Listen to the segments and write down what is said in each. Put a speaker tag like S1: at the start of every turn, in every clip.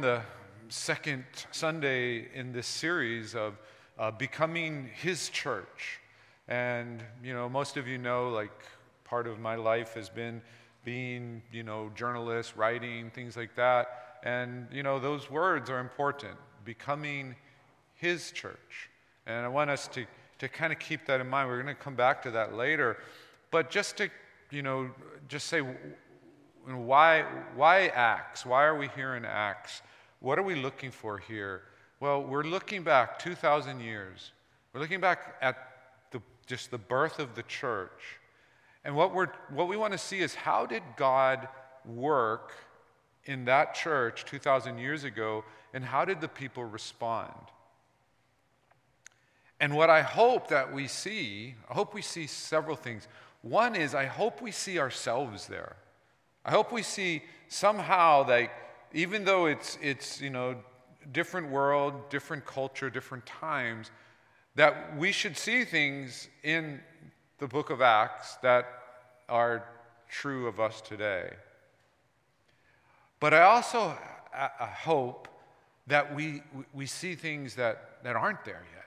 S1: the second Sunday in this series of uh, becoming His church. And, you know, most of you know, like, part of my life has been being, you know, journalist, writing, things like that. And, you know, those words are important. Becoming His church. And I want us to, to kind of keep that in mind. We're going to come back to that later. But just to, you know, just say, why, why Acts? Why are we here in Acts? What are we looking for here? Well, we're looking back 2,000 years. We're looking back at the, just the birth of the church. And what, we're, what we want to see is how did God work in that church 2,000 years ago, and how did the people respond? And what I hope that we see, I hope we see several things. One is, I hope we see ourselves there. I hope we see somehow that even though it's, it's you know, different world, different culture, different times, that we should see things in the book of Acts that are true of us today. But I also I hope that we, we see things that, that aren't there yet.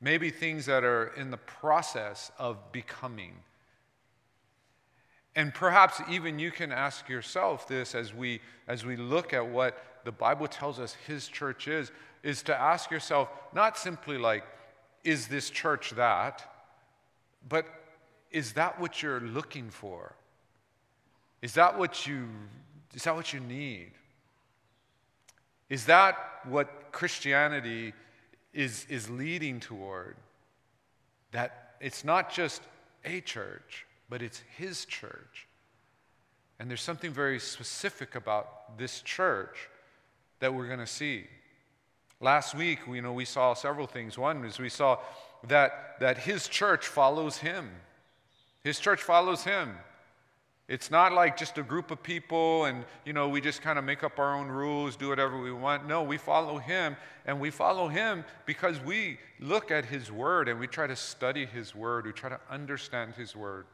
S1: Maybe things that are in the process of becoming. And perhaps even you can ask yourself this as we, as we look at what the Bible tells us His church is, is to ask yourself not simply like, is this church that? But is that what you're looking for? Is that what you, is that what you need? Is that what Christianity is, is leading toward? That it's not just a church, but it's His church. And there's something very specific about this church that we're going to see. Last week, you know, we saw several things. One is we saw that, that his church follows him. His church follows him. It's not like just a group of people and, you know, we just kind of make up our own rules, do whatever we want. No, we follow him, and we follow him because we look at his word and we try to study his word. We try to understand his word.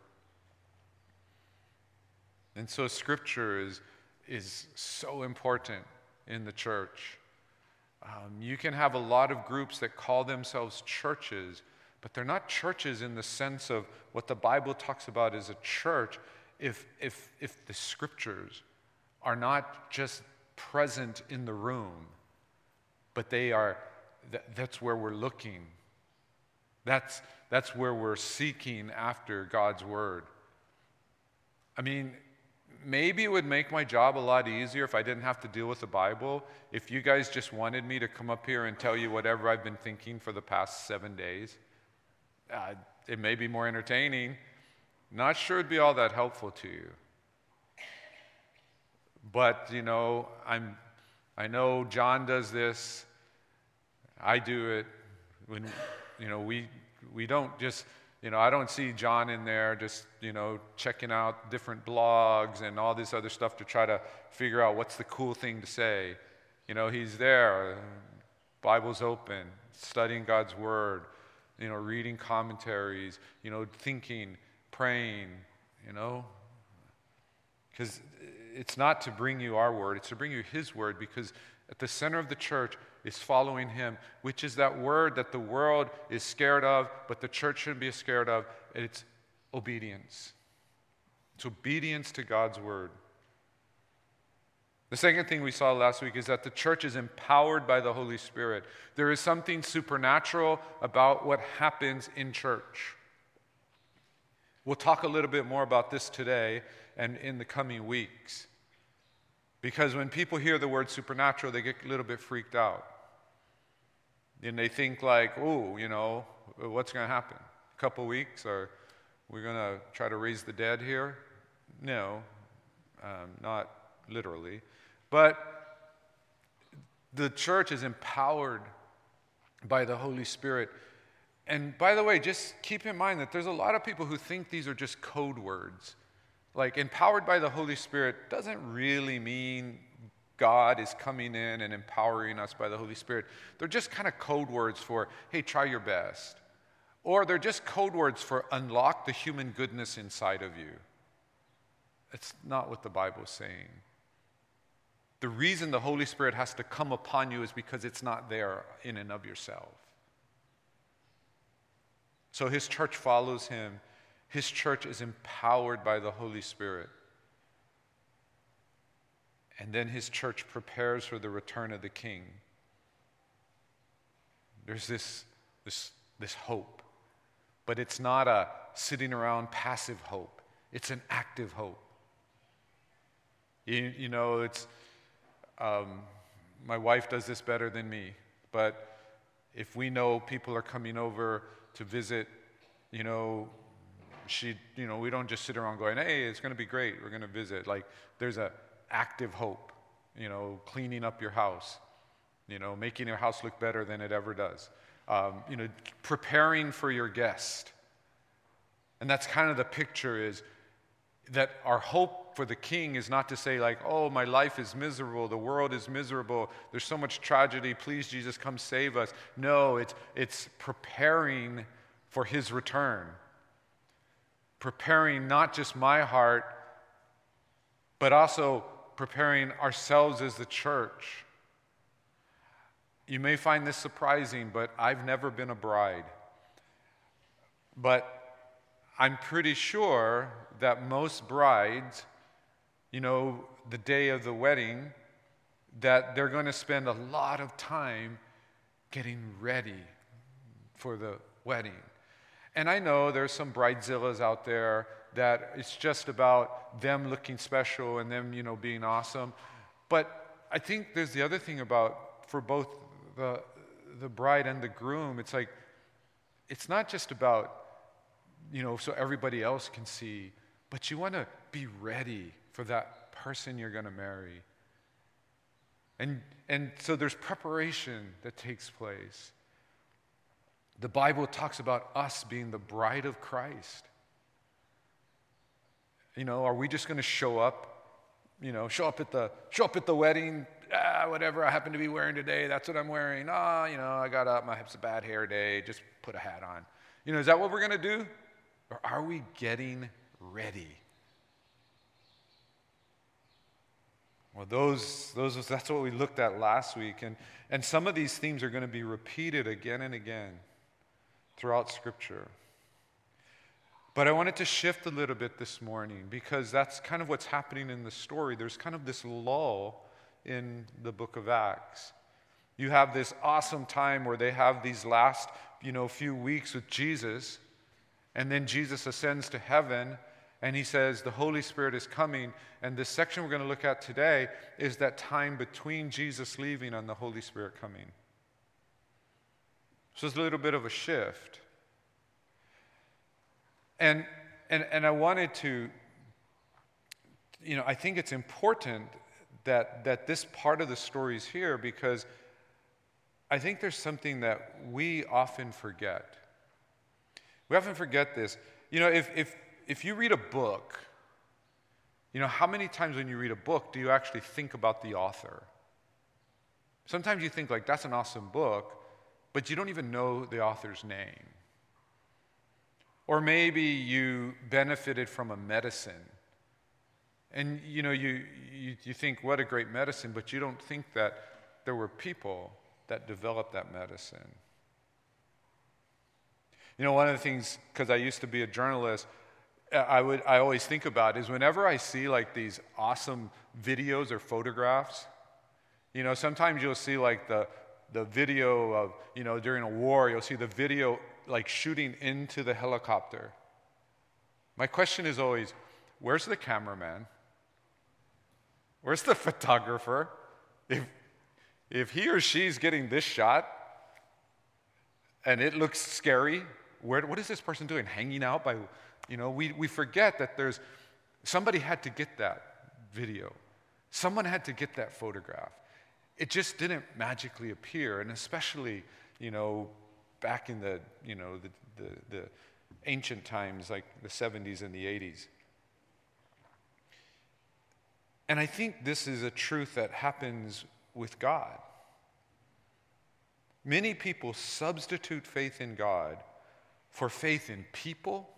S1: And so scripture is, is so important in the church. Um, you can have a lot of groups that call themselves churches, but they're not churches in the sense of what the Bible talks about as a church if, if, if the scriptures are not just present in the room, but they are, that's where we're looking. That's, that's where we're seeking after God's word. I mean, maybe it would make my job a lot easier if I didn't have to deal with the Bible. If you guys just wanted me to come up here and tell you whatever I've been thinking for the past seven days, uh, it may be more entertaining. Not sure it'd be all that helpful to you. But, you know, I'm, I know John does this. I do it. When, you know, we, we don't just you know, I don't see John in there just, you know, checking out different blogs and all this other stuff to try to figure out what's the cool thing to say. You know, he's there, Bible's open, studying God's word, you know, reading commentaries, you know, thinking, praying, you know. Because it's not to bring you our word, it's to bring you his word because at the center of the church is following him, which is that word that the world is scared of, but the church shouldn't be scared of. It's obedience. It's obedience to God's word. The second thing we saw last week is that the church is empowered by the Holy Spirit. There is something supernatural about what happens in church. We'll talk a little bit more about this today and in the coming weeks. Because when people hear the word supernatural, they get a little bit freaked out. And they think like, oh, you know, what's going to happen? A couple weeks? Or we're going to try to raise the dead here? No, um, not literally. But the church is empowered by the Holy Spirit. And by the way, just keep in mind that there's a lot of people who think these are just code words. Like empowered by the Holy Spirit doesn't really mean God is coming in and empowering us by the Holy Spirit. They're just kind of code words for, hey, try your best. Or they're just code words for unlock the human goodness inside of you. It's not what the Bible is saying. The reason the Holy Spirit has to come upon you is because it's not there in and of yourself. So his church follows him. His church is empowered by the Holy Spirit. And then his church prepares for the return of the king. There's this, this, this hope, but it's not a sitting around passive hope, it's an active hope. You, you know, it's, um, my wife does this better than me, but if we know people are coming over to visit, you know, she, you know, we don't just sit around going, hey, it's going to be great, we're going to visit. Like, there's a active hope, you know, cleaning up your house, you know, making your house look better than it ever does, um, you know, preparing for your guest. And that's kind of the picture is that our hope for the king is not to say like oh my life is miserable. The world is miserable. There's so much tragedy. Please jesus come save us. No it's it's preparing for his return. Preparing not just my heart but also preparing ourselves as the church you may find this surprising but i've never been a bride but I'm pretty sure that most brides, you know, the day of the wedding, that they're going to spend a lot of time getting ready for the wedding. And I know there's some bridezillas out there that it's just about them looking special and them, you know, being awesome. But I think there's the other thing about for both the the bride and the groom, it's like it's not just about you know, so everybody else can see. But you want to be ready for that person you're going to marry. And, and so there's preparation that takes place. The Bible talks about us being the bride of Christ. You know, are we just going to show up? You know, show up at the show up at the wedding. Ah, whatever I happen to be wearing today, that's what I'm wearing. Ah, you know, I got up. My hips a bad hair day. Just put a hat on. You know, is that what we're going to do? Or are we getting ready? Well, those, those, that's what we looked at last week. And, and some of these themes are going to be repeated again and again throughout Scripture. But I wanted to shift a little bit this morning because that's kind of what's happening in the story. There's kind of this lull in the book of Acts. You have this awesome time where they have these last, you know, few weeks with Jesus. And then Jesus ascends to heaven and he says, The Holy Spirit is coming. And this section we're going to look at today is that time between Jesus leaving and the Holy Spirit coming. So it's a little bit of a shift. And, and, and I wanted to, you know, I think it's important that, that this part of the story is here because I think there's something that we often forget. We often forget this. You know, if, if, if you read a book, you know, how many times when you read a book do you actually think about the author? Sometimes you think, like, that's an awesome book, but you don't even know the author's name. Or maybe you benefited from a medicine. And you know, you, you, you think, what a great medicine, but you don't think that there were people that developed that medicine. You know, one of the things, because I used to be a journalist, uh, I, would, I always think about is whenever I see like these awesome videos or photographs, you know, sometimes you'll see like the, the video of, you know, during a war, you'll see the video like shooting into the helicopter. My question is always where's the cameraman? Where's the photographer? If, if he or she's getting this shot and it looks scary, where, what is this person doing? Hanging out by, you know, we, we forget that there's, somebody had to get that video. Someone had to get that photograph. It just didn't magically appear, and especially, you know, back in the, you know, the, the, the ancient times, like the 70s and the 80s. And I think this is a truth that happens with God. Many people substitute faith in God for faith in people,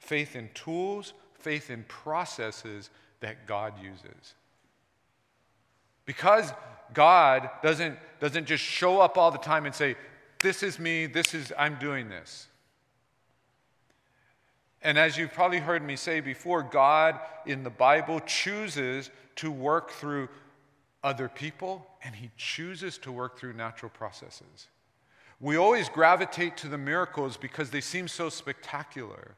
S1: faith in tools, faith in processes that God uses. Because God doesn't, doesn't just show up all the time and say, This is me, this is, I'm doing this. And as you've probably heard me say before, God in the Bible chooses to work through other people, and He chooses to work through natural processes. We always gravitate to the miracles because they seem so spectacular.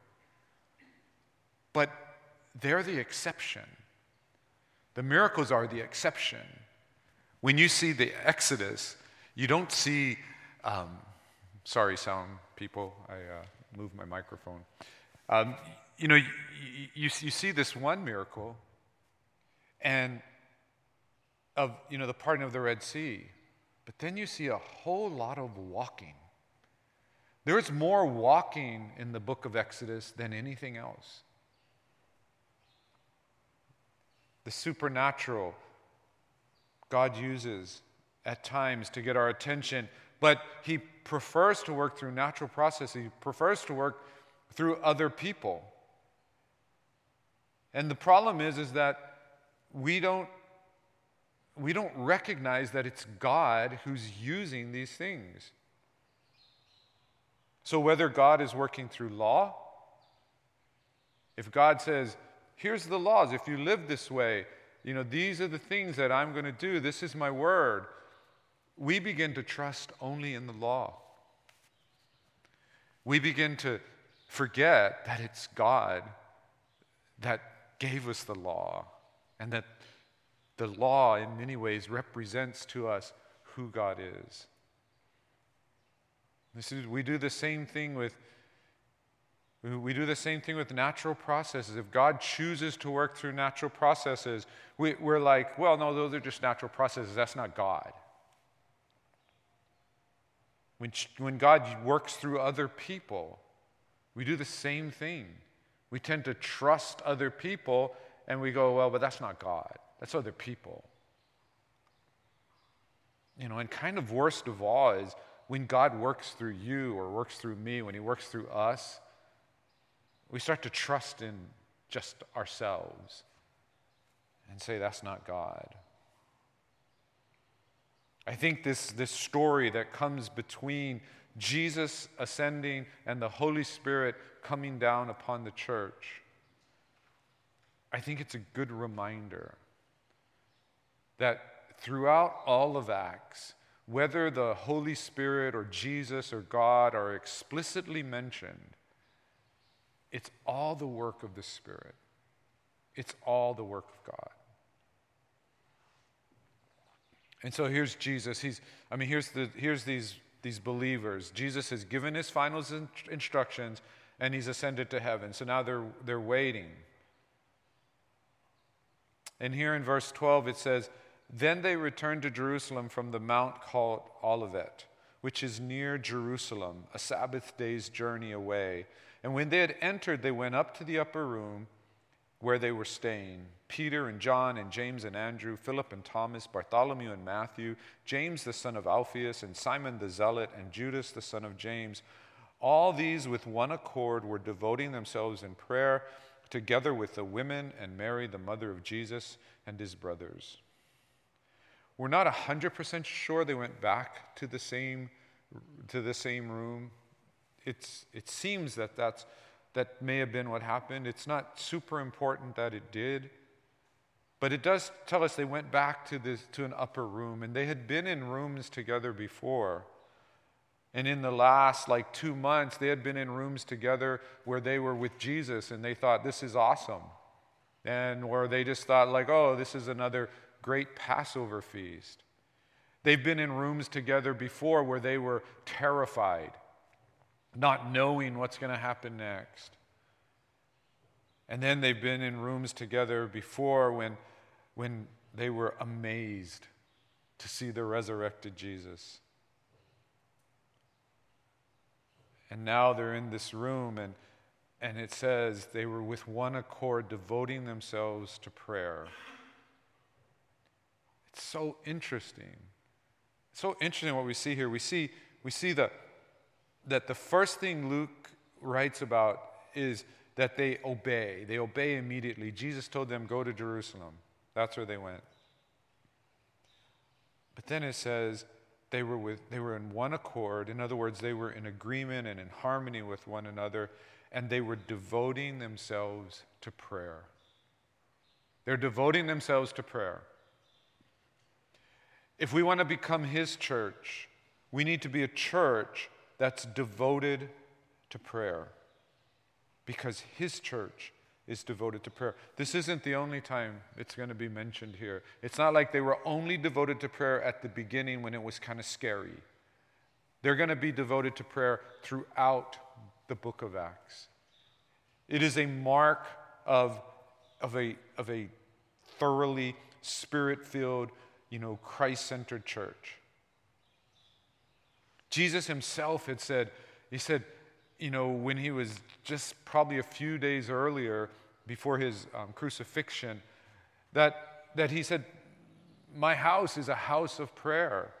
S1: But they're the exception. The miracles are the exception. When you see the Exodus, you don't see, um, sorry, sound people, I uh, moved my microphone. Um, you know, you, you, you see this one miracle, and of you know the parting of the Red Sea, but then you see a whole lot of walking. There is more walking in the book of Exodus than anything else. The supernatural God uses at times to get our attention, but He prefers to work through natural processes. He prefers to work through other people. And the problem is, is that we don't, we don't recognize that it's God who's using these things. So, whether God is working through law, if God says, here's the laws, if you live this way, you know, these are the things that I'm going to do, this is my word, we begin to trust only in the law. We begin to forget that it's God that gave us the law and that the law, in many ways, represents to us who God is. Is we do the same thing with we do the same thing with natural processes. If God chooses to work through natural processes, we, we're like, well, no, those are just natural processes. That's not God. When, when God works through other people, we do the same thing. We tend to trust other people and we go, well, but that's not God. That's other people. You know, and kind of worst of all is when God works through you or works through me, when He works through us, we start to trust in just ourselves and say, that's not God. I think this, this story that comes between Jesus ascending and the Holy Spirit coming down upon the church, I think it's a good reminder that throughout all of Acts, whether the Holy Spirit or Jesus or God are explicitly mentioned, it's all the work of the Spirit. It's all the work of God. And so here's Jesus. He's, I mean, here's, the, here's these these believers. Jesus has given his final instructions and he's ascended to heaven. So now they're, they're waiting. And here in verse 12 it says, Then they returned to Jerusalem from the mount called Olivet, which is near Jerusalem, a Sabbath day's journey away. And when they had entered, they went up to the upper room where they were staying Peter and John and James and Andrew, Philip and Thomas, Bartholomew and Matthew, James the son of Alphaeus, and Simon the Zealot, and Judas the son of James. All these with one accord were devoting themselves in prayer, together with the women and Mary, the mother of Jesus, and his brothers. We're not 100% sure they went back to the same, to the same room. It's, it seems that that's that may have been what happened. It's not super important that it did. But it does tell us they went back to, this, to an upper room, and they had been in rooms together before. And in the last like two months, they had been in rooms together where they were with Jesus and they thought, this is awesome. And where they just thought, like, oh, this is another great Passover feast. They've been in rooms together before where they were terrified not knowing what's going to happen next. And then they've been in rooms together before when, when they were amazed to see the resurrected Jesus. And now they're in this room, and, and it says they were with one accord devoting themselves to prayer. It's so interesting. It's so interesting what we see here. We see, we see the, that the first thing Luke writes about is that they obey. They obey immediately. Jesus told them, Go to Jerusalem. That's where they went. But then it says they were, with, they were in one accord. In other words, they were in agreement and in harmony with one another, and they were devoting themselves to prayer. They're devoting themselves to prayer. If we want to become His church, we need to be a church that's devoted to prayer because His church is devoted to prayer. This isn't the only time it's going to be mentioned here. It's not like they were only devoted to prayer at the beginning when it was kind of scary. They're going to be devoted to prayer throughout the book of Acts. It is a mark of, of, a, of a thoroughly spirit filled, you know, Christ centered church. Jesus himself had said, He said, you know, when he was just probably a few days earlier before his um, crucifixion, that, that he said, My house is a house of prayer.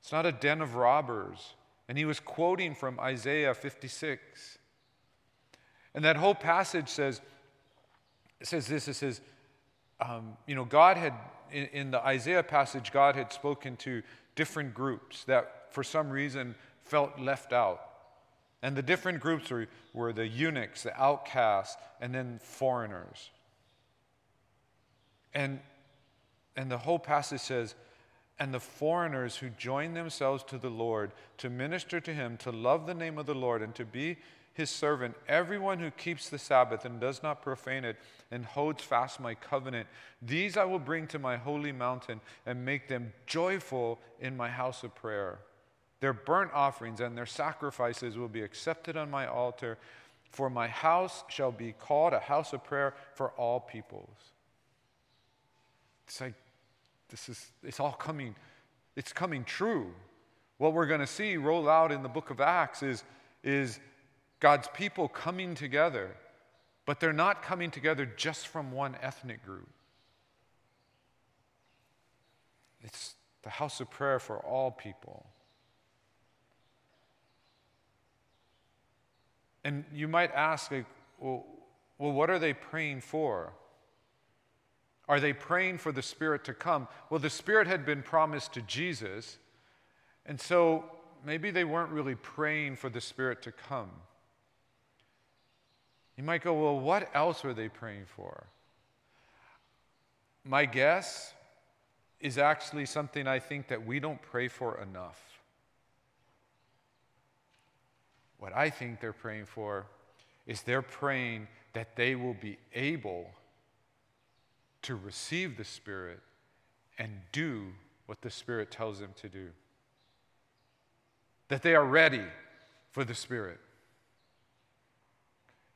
S1: It's not a den of robbers. And he was quoting from Isaiah 56. And that whole passage says, says this it says, um, you know, God had, in, in the Isaiah passage, God had spoken to different groups for some reason felt left out. And the different groups were, were the eunuchs, the outcasts, and then foreigners. And, and the whole passage says, and the foreigners who join themselves to the Lord to minister to him, to love the name of the Lord, and to be his servant, everyone who keeps the Sabbath and does not profane it and holds fast my covenant, these I will bring to my holy mountain and make them joyful in my house of prayer. Their burnt offerings and their sacrifices will be accepted on my altar, for my house shall be called a house of prayer for all peoples. It's like this is it's all coming, it's coming true. What we're going to see roll out in the book of Acts is, is God's people coming together, but they're not coming together just from one ethnic group. It's the house of prayer for all people. And you might ask, like, well, well, what are they praying for? Are they praying for the Spirit to come? Well, the Spirit had been promised to Jesus, and so maybe they weren't really praying for the Spirit to come. You might go, well, what else were they praying for? My guess is actually something I think that we don't pray for enough. What I think they're praying for is they're praying that they will be able to receive the Spirit and do what the Spirit tells them to do. That they are ready for the Spirit.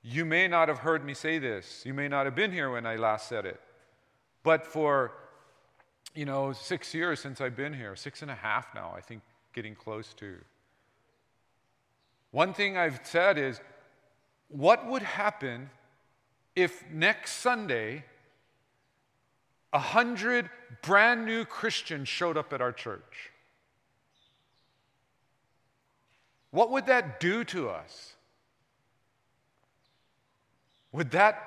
S1: You may not have heard me say this. You may not have been here when I last said it. But for, you know, six years since I've been here, six and a half now, I think getting close to. One thing I've said is what would happen if next Sunday a hundred brand new Christians showed up at our church? What would that do to us? Would that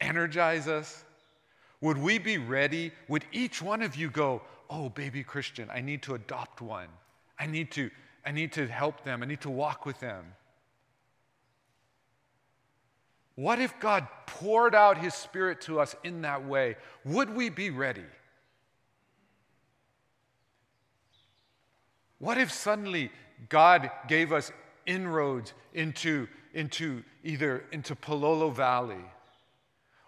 S1: energize us? Would we be ready? Would each one of you go, Oh, baby Christian, I need to adopt one. I need to, I need to help them. I need to walk with them. What if God poured out His Spirit to us in that way? Would we be ready? What if suddenly God gave us inroads into, into either into Palolo Valley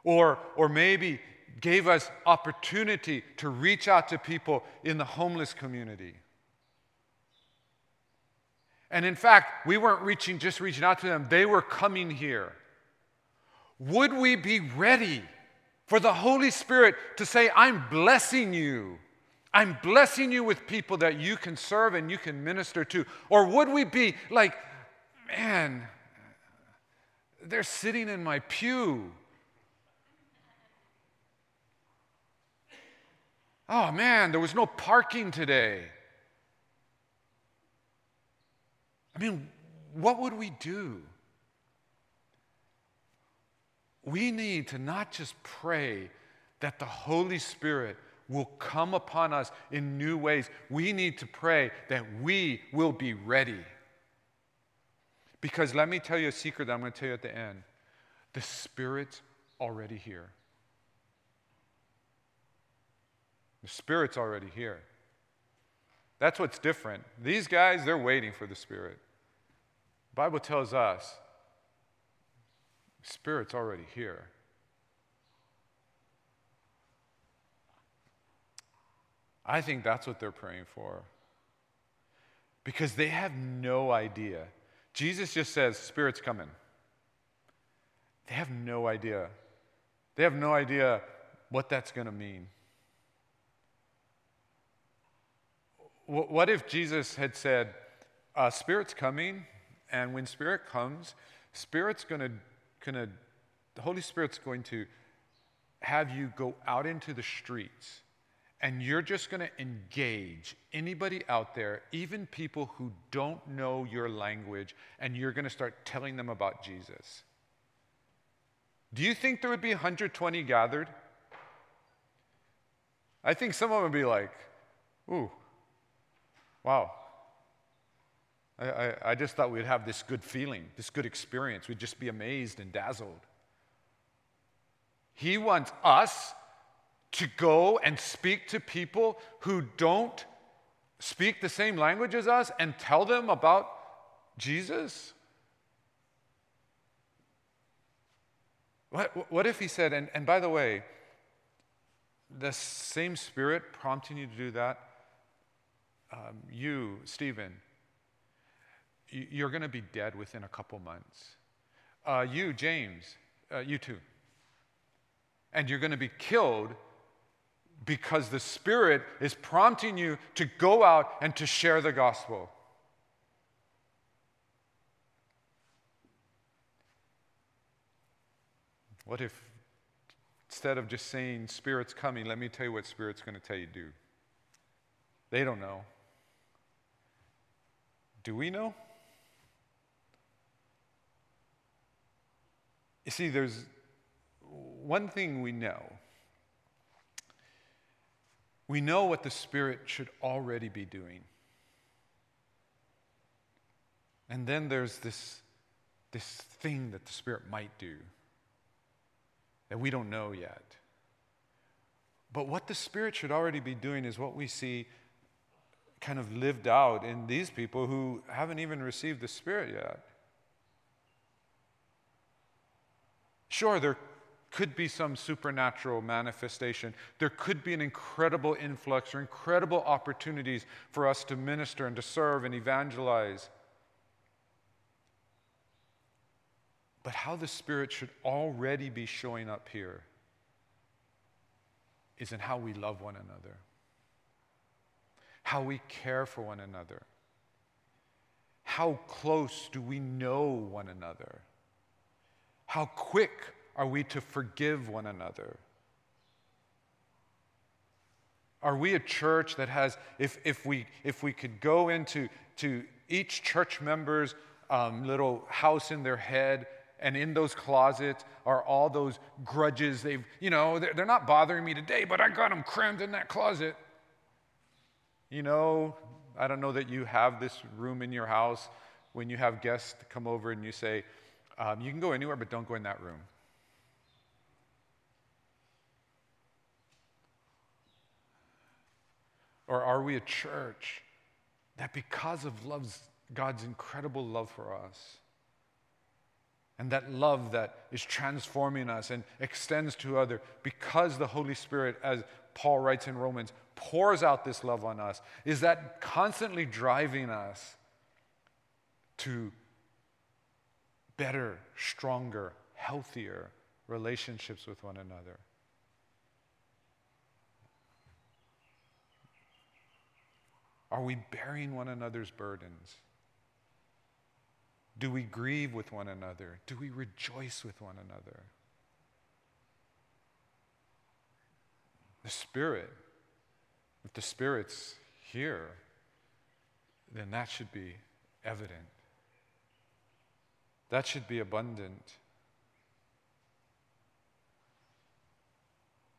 S1: or, or maybe gave us opportunity to reach out to people in the homeless community? And in fact, we weren't reaching, just reaching out to them, they were coming here. Would we be ready for the Holy Spirit to say, I'm blessing you? I'm blessing you with people that you can serve and you can minister to? Or would we be like, man, they're sitting in my pew. Oh man, there was no parking today. I mean, what would we do? We need to not just pray that the Holy Spirit will come upon us in new ways. We need to pray that we will be ready. Because let me tell you a secret that I'm going to tell you at the end the Spirit's already here. The Spirit's already here. That's what's different. These guys, they're waiting for the Spirit. The Bible tells us Spirit's already here. I think that's what they're praying for. Because they have no idea. Jesus just says, Spirit's coming. They have no idea. They have no idea what that's going to mean. What if Jesus had said, uh, Spirit's coming, and when Spirit comes, Spirit's to, gonna, the Holy Spirit's going to have you go out into the streets and you're just to engage anybody out there, even people who don't know your language, and you're to start telling them about Jesus. Do you think there would be 120 gathered? I think some of them would be like, ooh, wow. I, I, I just thought we'd have this good feeling, this good experience. We'd just be amazed and dazzled. He wants us to go and speak to people who don't speak the same language as us and tell them about Jesus? What, what if he said, and, and by the way, the same spirit prompting you to do that, um, you, Stephen, you're going to be dead within a couple months. Uh, you, James, uh, you too. And you're going to be killed because the Spirit is prompting you to go out and to share the gospel. What if instead of just saying, Spirit's coming, let me tell you what Spirit's going to tell you to do? They don't know. Do we know? You see, there's one thing we know we know what the Spirit should already be doing. And then there's this, this thing that the Spirit might do that we don't know yet. But what the Spirit should already be doing is what we see kind of lived out in these people who haven't even received the Spirit yet. Sure, they're could be some supernatural manifestation. There could be an incredible influx or incredible opportunities for us to minister and to serve and evangelize. But how the Spirit should already be showing up here is in how we love one another, how we care for one another, how close do we know one another, how quick are we to forgive one another? Are we a church that has, if, if, we, if we could go into to each church member's um, little house in their head, and in those closets are all those grudges they've, you know, they're, they're not bothering me today, but I got them crammed in that closet. You know, I don't know that you have this room in your house when you have guests come over and you say, um, you can go anywhere, but don't go in that room. Or are we a church that because of love's, God's incredible love for us, and that love that is transforming us and extends to other because the Holy Spirit, as Paul writes in Romans, pours out this love on us, is that constantly driving us to better, stronger, healthier relationships with one another. Are we bearing one another's burdens? Do we grieve with one another? Do we rejoice with one another? The Spirit, if the Spirit's here, then that should be evident. That should be abundant.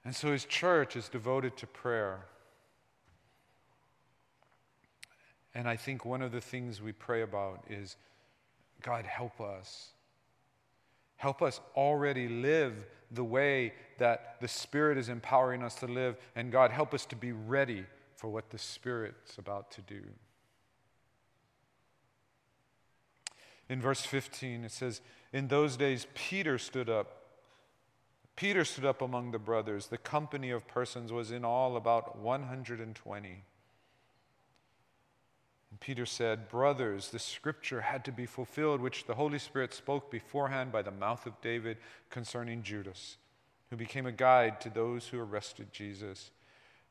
S1: And so his church is devoted to prayer. And I think one of the things we pray about is God, help us. Help us already live the way that the Spirit is empowering us to live. And God, help us to be ready for what the Spirit's about to do. In verse 15, it says, In those days, Peter stood up. Peter stood up among the brothers. The company of persons was in all about 120. And Peter said, Brothers, the scripture had to be fulfilled, which the Holy Spirit spoke beforehand by the mouth of David concerning Judas, who became a guide to those who arrested Jesus.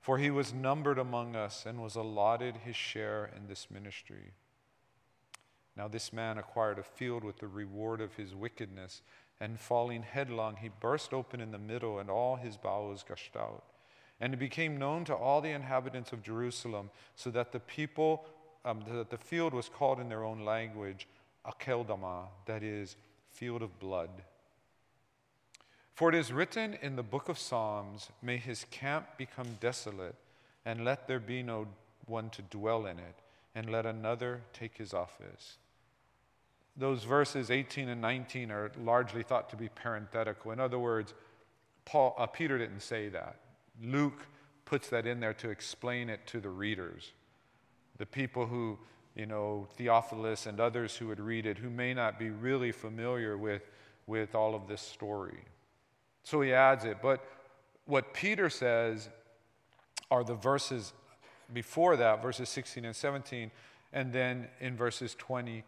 S1: For he was numbered among us and was allotted his share in this ministry. Now, this man acquired a field with the reward of his wickedness, and falling headlong, he burst open in the middle, and all his bowels gushed out. And it became known to all the inhabitants of Jerusalem, so that the people, um, that the field was called in their own language, Akeldama, that is, field of blood. For it is written in the book of Psalms, May his camp become desolate, and let there be no one to dwell in it, and let another take his office those verses 18 and 19 are largely thought to be parenthetical. In other words, Paul, uh, Peter didn't say that. Luke puts that in there to explain it to the readers, the people who, you know, Theophilus and others who would read it, who may not be really familiar with, with all of this story. So he adds it. But what Peter says are the verses before that, verses 16 and 17, and then in verses 20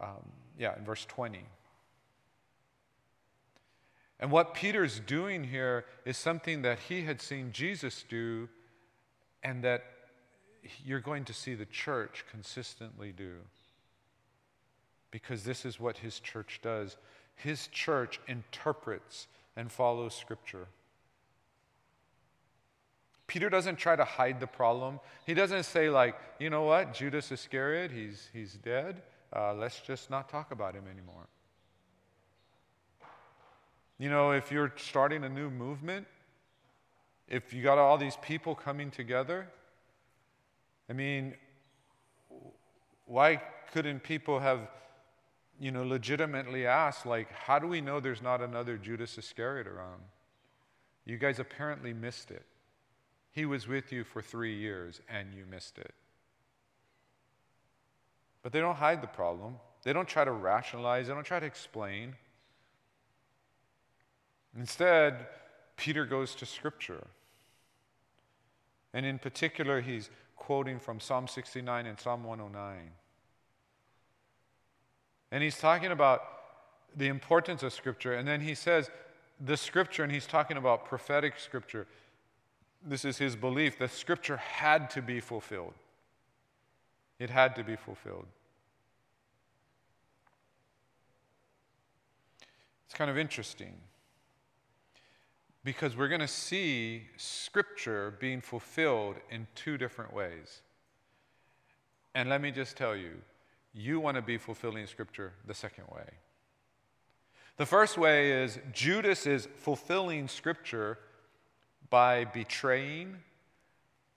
S1: um, yeah, in verse 20. And what Peter's doing here is something that he had seen Jesus do and that you're going to see the church consistently do. Because this is what his church does. His church interprets and follows Scripture. Peter doesn't try to hide the problem. He doesn't say, like, you know what, Judas Iscariot, he's, he's dead uh, let's just not talk about him anymore. You know, if you're starting a new movement, if you got all these people coming together, I mean, why couldn't people have, you know, legitimately asked, like, how do we know there's not another Judas Iscariot around? You guys apparently missed it. He was with you for three years and you missed it. But they don't hide the problem. They don't try to rationalize, they don't try to explain. Instead, Peter goes to Scripture. And in particular, he's quoting from Psalm 69 and Psalm 109. And he's talking about the importance of Scripture. And then he says, the Scripture, and he's talking about prophetic Scripture. This is his belief that Scripture had to be fulfilled. It had to be fulfilled. It's kind of interesting because we're going to see Scripture being fulfilled in two different ways. And let me just tell you, you want to be fulfilling Scripture the second way. The first way is Judas is fulfilling Scripture by betraying,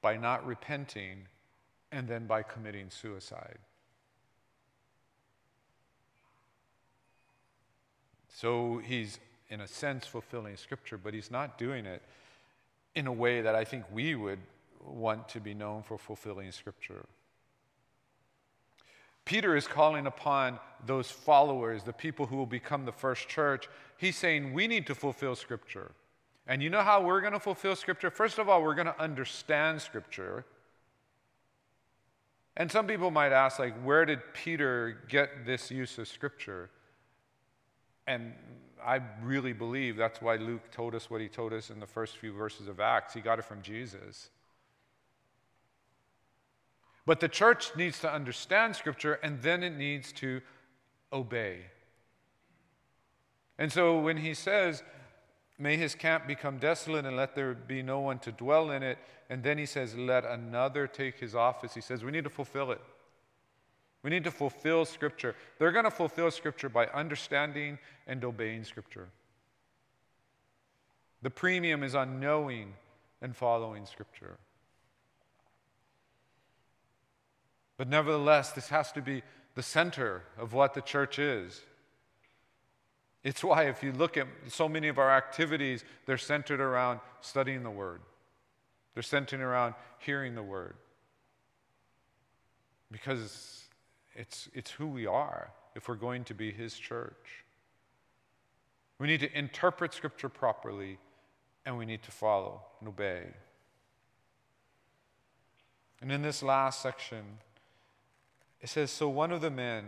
S1: by not repenting, and then by committing suicide. So he's, in a sense, fulfilling Scripture, but he's not doing it in a way that I think we would want to be known for fulfilling Scripture. Peter is calling upon those followers, the people who will become the first church. He's saying, We need to fulfill Scripture. And you know how we're going to fulfill Scripture? First of all, we're going to understand Scripture. And some people might ask, like, where did Peter get this use of Scripture? And I really believe that's why Luke told us what he told us in the first few verses of Acts. He got it from Jesus. But the church needs to understand Scripture and then it needs to obey. And so when he says, May his camp become desolate and let there be no one to dwell in it. And then he says, Let another take his office. He says, We need to fulfill it. We need to fulfill Scripture. They're going to fulfill Scripture by understanding and obeying Scripture. The premium is on knowing and following Scripture. But nevertheless, this has to be the center of what the church is. It's why, if you look at so many of our activities, they're centered around studying the Word, they're centered around hearing the Word. Because it's, it's who we are if we're going to be His church. We need to interpret Scripture properly, and we need to follow and obey. And in this last section, it says So one of the men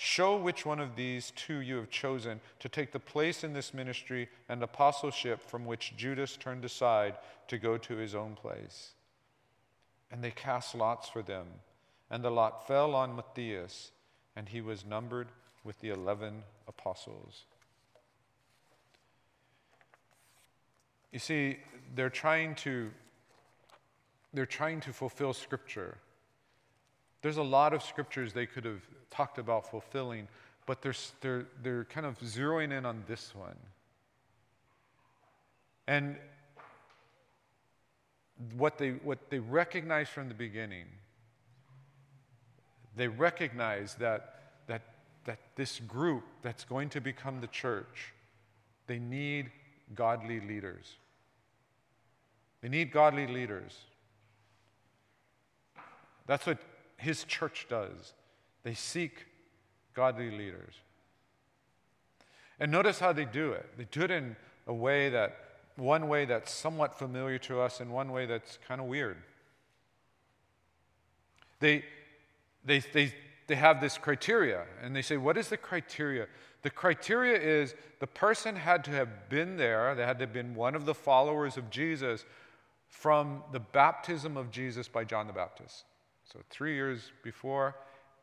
S1: Show which one of these two you have chosen to take the place in this ministry and apostleship from which Judas turned aside to go to his own place. And they cast lots for them. And the lot fell on Matthias, and he was numbered with the eleven apostles. You see, they're trying to, they're trying to fulfill Scripture. There's a lot of scriptures they could have talked about fulfilling, but they're, they're, they're kind of zeroing in on this one. And what they, what they recognize from the beginning, they recognize that, that, that this group that's going to become the church, they need godly leaders. They need godly leaders. That's what his church does. They seek godly leaders. And notice how they do it. They do it in a way that, one way that's somewhat familiar to us, and one way that's kind of weird. They, they, they, they have this criteria, and they say, What is the criteria? The criteria is the person had to have been there, they had to have been one of the followers of Jesus from the baptism of Jesus by John the Baptist. So, three years before,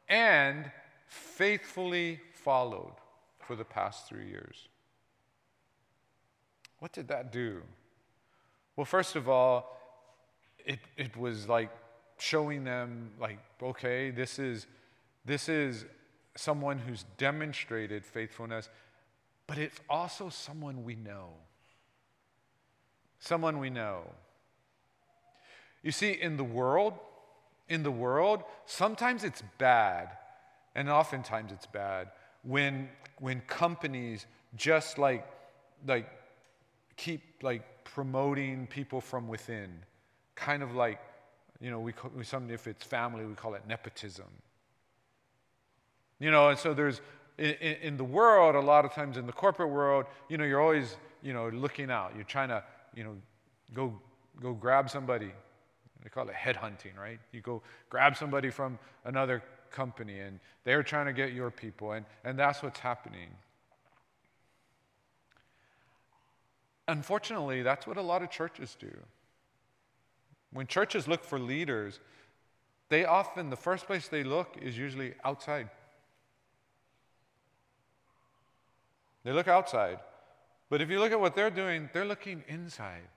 S1: and faithfully followed for the past three years. What did that do? Well, first of all, it, it was like showing them, like, okay, this is, this is someone who's demonstrated faithfulness, but it's also someone we know. Someone we know. You see, in the world, in the world, sometimes it's bad, and oftentimes it's bad when when companies just like like keep like promoting people from within, kind of like you know we, call, we if it's family we call it nepotism. You know, and so there's in, in the world a lot of times in the corporate world, you know, you're always you know looking out. You're trying to you know go go grab somebody they call it headhunting, right? You go grab somebody from another company and they're trying to get your people, and, and that's what's happening. Unfortunately, that's what a lot of churches do. When churches look for leaders, they often, the first place they look is usually outside. They look outside. But if you look at what they're doing, they're looking inside.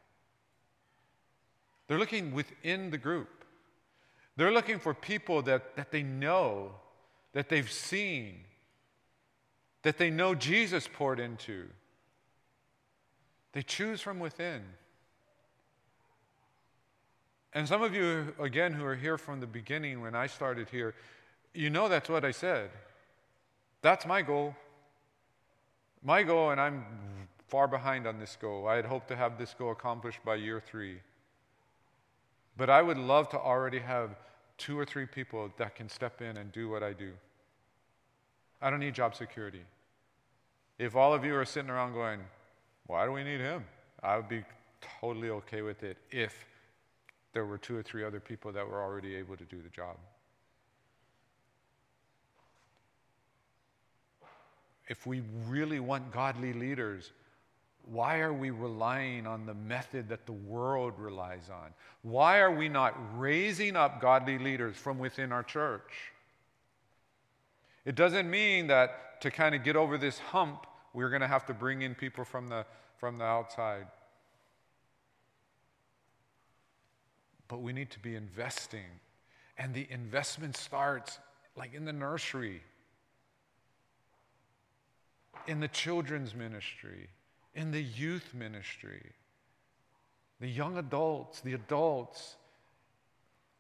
S1: They're looking within the group. They're looking for people that, that they know, that they've seen, that they know Jesus poured into. They choose from within. And some of you, again, who are here from the beginning when I started here, you know that's what I said. That's my goal. My goal, and I'm far behind on this goal. I had hoped to have this goal accomplished by year three. But I would love to already have two or three people that can step in and do what I do. I don't need job security. If all of you are sitting around going, why do we need him? I would be totally okay with it if there were two or three other people that were already able to do the job. If we really want godly leaders, Why are we relying on the method that the world relies on? Why are we not raising up godly leaders from within our church? It doesn't mean that to kind of get over this hump, we're going to have to bring in people from the, from the outside. But we need to be investing. And the investment starts like in the nursery, in the children's ministry, in the youth ministry, the young adults, the adults,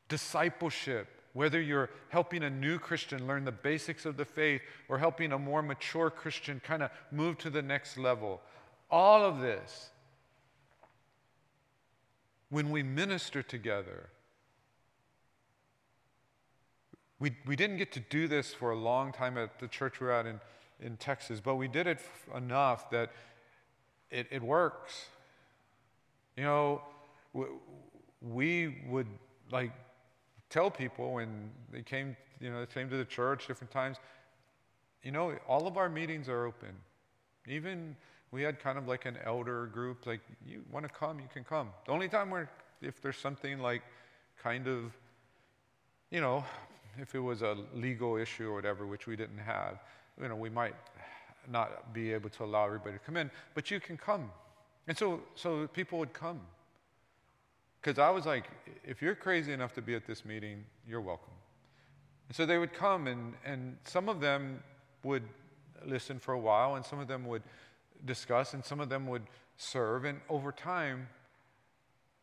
S1: discipleship, whether you're helping a new Christian learn the basics of the faith or helping a more mature Christian kind of move to the next level. All of this, when we minister together, we, we didn't get to do this for a long time at the church we're at in, in Texas, but we did it enough that it, it works. You know, we would like tell people when they came, you know, they came to the church different times, you know, all of our meetings are open. Even we had kind of like an elder group, like, you want to come, you can come. The only time where, if there's something like kind of, you know, if it was a legal issue or whatever, which we didn't have, you know, we might not be able to allow everybody to come in, but you can come. And so, so people would come. Because I was like, if you're crazy enough to be at this meeting, you're welcome. And so they would come, and, and some of them would listen for a while, and some of them would discuss, and some of them would serve. And over time,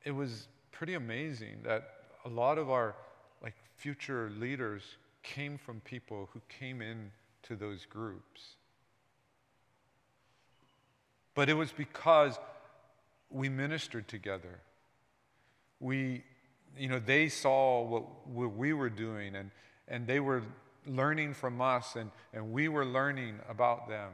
S1: it was pretty amazing that a lot of our like future leaders came from people who came in to those groups. But it was because we ministered together. We, you know, they saw what, what we were doing and, and they were learning from us and, and we were learning about them.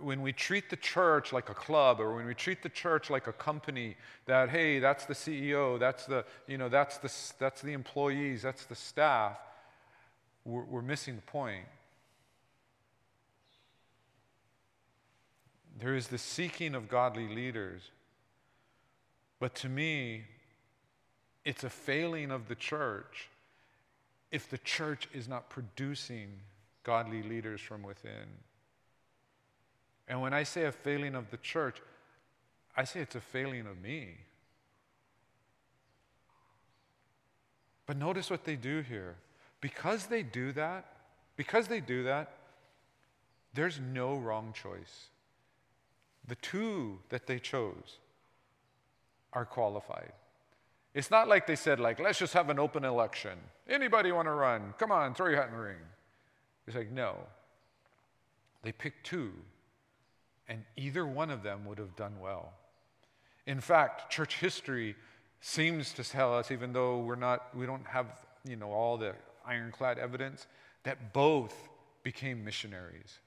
S1: When we treat the church like a club or when we treat the church like a company that, hey, that's the CEO, that's the, you know, that's the, that's the employees, that's the staff, we're, we're missing the point. There is the seeking of godly leaders. But to me, it's a failing of the church if the church is not producing godly leaders from within. And when I say a failing of the church, I say it's a failing of me. But notice what they do here. Because they do that, because they do that, there's no wrong choice. The two that they chose are qualified. It's not like they said, like, let's just have an open election. Anybody want to run? Come on, throw your hat in the ring. It's like, no. They picked two, and either one of them would have done well. In fact, church history seems to tell us, even though we're not, we don't have, you know, all the ironclad evidence, that both became missionaries.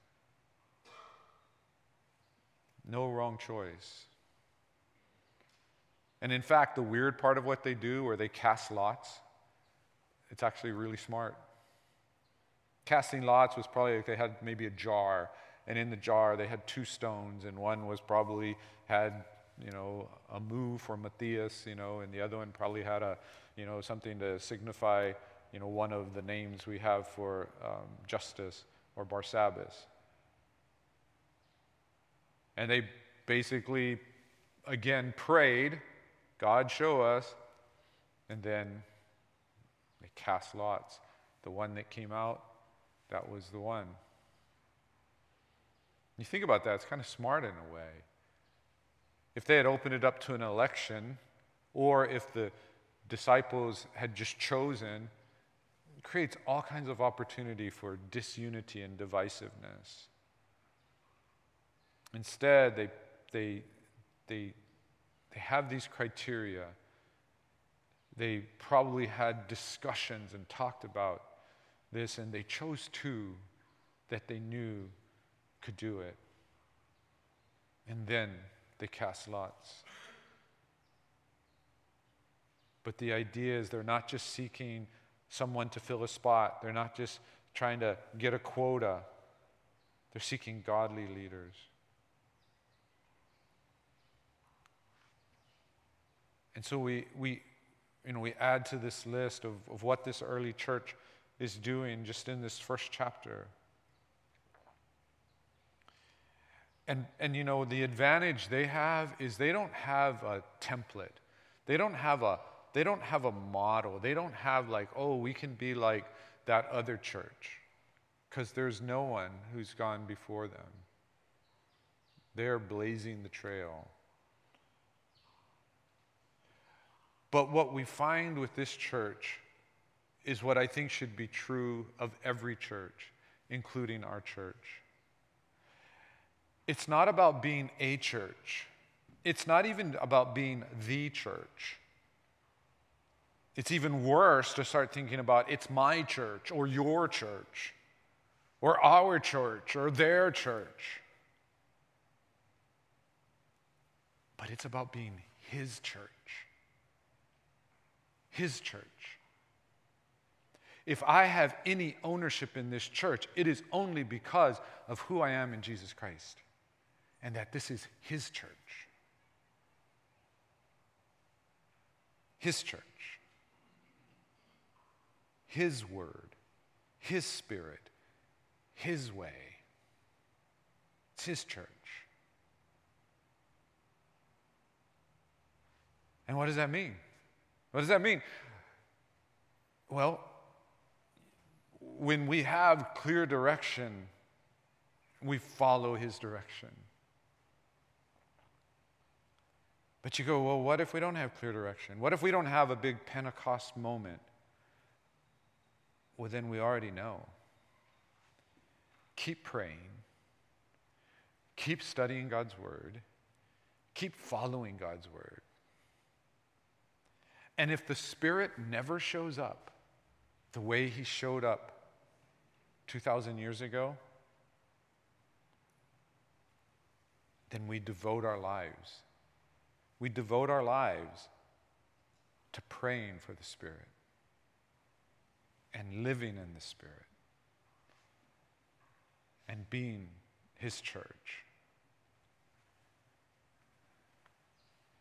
S1: No wrong choice. And in fact, the weird part of what they do, where they cast lots, it's actually really smart. Casting lots was probably like they had maybe a jar, and in the jar they had two stones, and one was probably had, you know, a mu for Matthias, you know, and the other one probably had a, you know, something to signify, you know, one of the names we have for um, Justus or Barsabbas. And they basically, again, prayed, God, show us. And then they cast lots. The one that came out, that was the one. You think about that, it's kind of smart in a way. If they had opened it up to an election, or if the disciples had just chosen, it creates all kinds of opportunity for disunity and divisiveness. Instead, they, they, they, they have these criteria. They probably had discussions and talked about this, and they chose two that they knew could do it. And then they cast lots. But the idea is they're not just seeking someone to fill a spot, they're not just trying to get a quota They're seeking godly leaders. And so we, we, you know, we add to this list of, of what this early church is doing just in this first chapter. And, and you know, the advantage they have is they don't have a template. They don't have a, they don't have a model. They don't have like, oh, we can be like that other church. Because there's no one who's gone before them. They're blazing the trail. But what we find with this church is what I think should be true of every church, including our church. It's not about being a church, it's not even about being the church. It's even worse to start thinking about it's my church or your church or our church or their church. But it's about being his church. His church. If I have any ownership in this church, it is only because of who I am in Jesus Christ and that this is His church. His church. His word, His spirit, His way. It's His church. And what does that mean? What does that mean? Well, when we have clear direction, we follow his direction. But you go, well, what if we don't have clear direction? What if we don't have a big Pentecost moment? Well, then we already know. Keep praying, keep studying God's word, keep following God's word. And if the Spirit never shows up the way He showed up 2,000 years ago, then we devote our lives. We devote our lives to praying for the Spirit and living in the Spirit and being His church.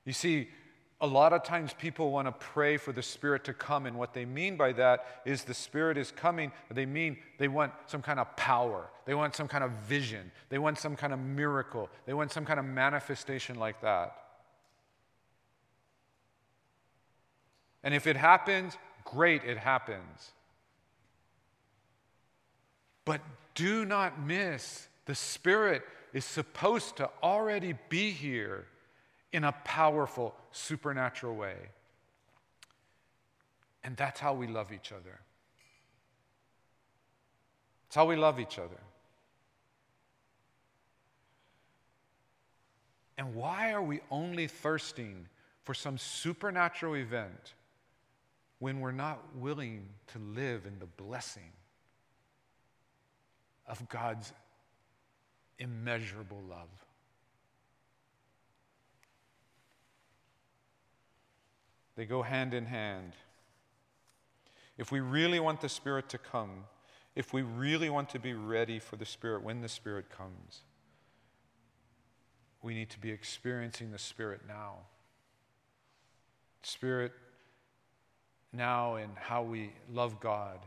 S1: You see, a lot of times people want to pray for the Spirit to come, and what they mean by that is the Spirit is coming. They mean they want some kind of power, they want some kind of vision, they want some kind of miracle, they want some kind of manifestation like that. And if it happens, great, it happens. But do not miss the Spirit is supposed to already be here in a powerful, supernatural way. And that's how we love each other. It's how we love each other. And why are we only thirsting for some supernatural event when we're not willing to live in the blessing of God's immeasurable love? They go hand in hand. If we really want the Spirit to come, if we really want to be ready for the Spirit when the Spirit comes, we need to be experiencing the Spirit now. Spirit now in how we love God,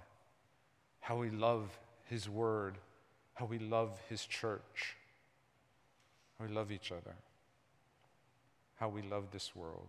S1: how we love His Word, how we love His church, how we love each other, how we love this world.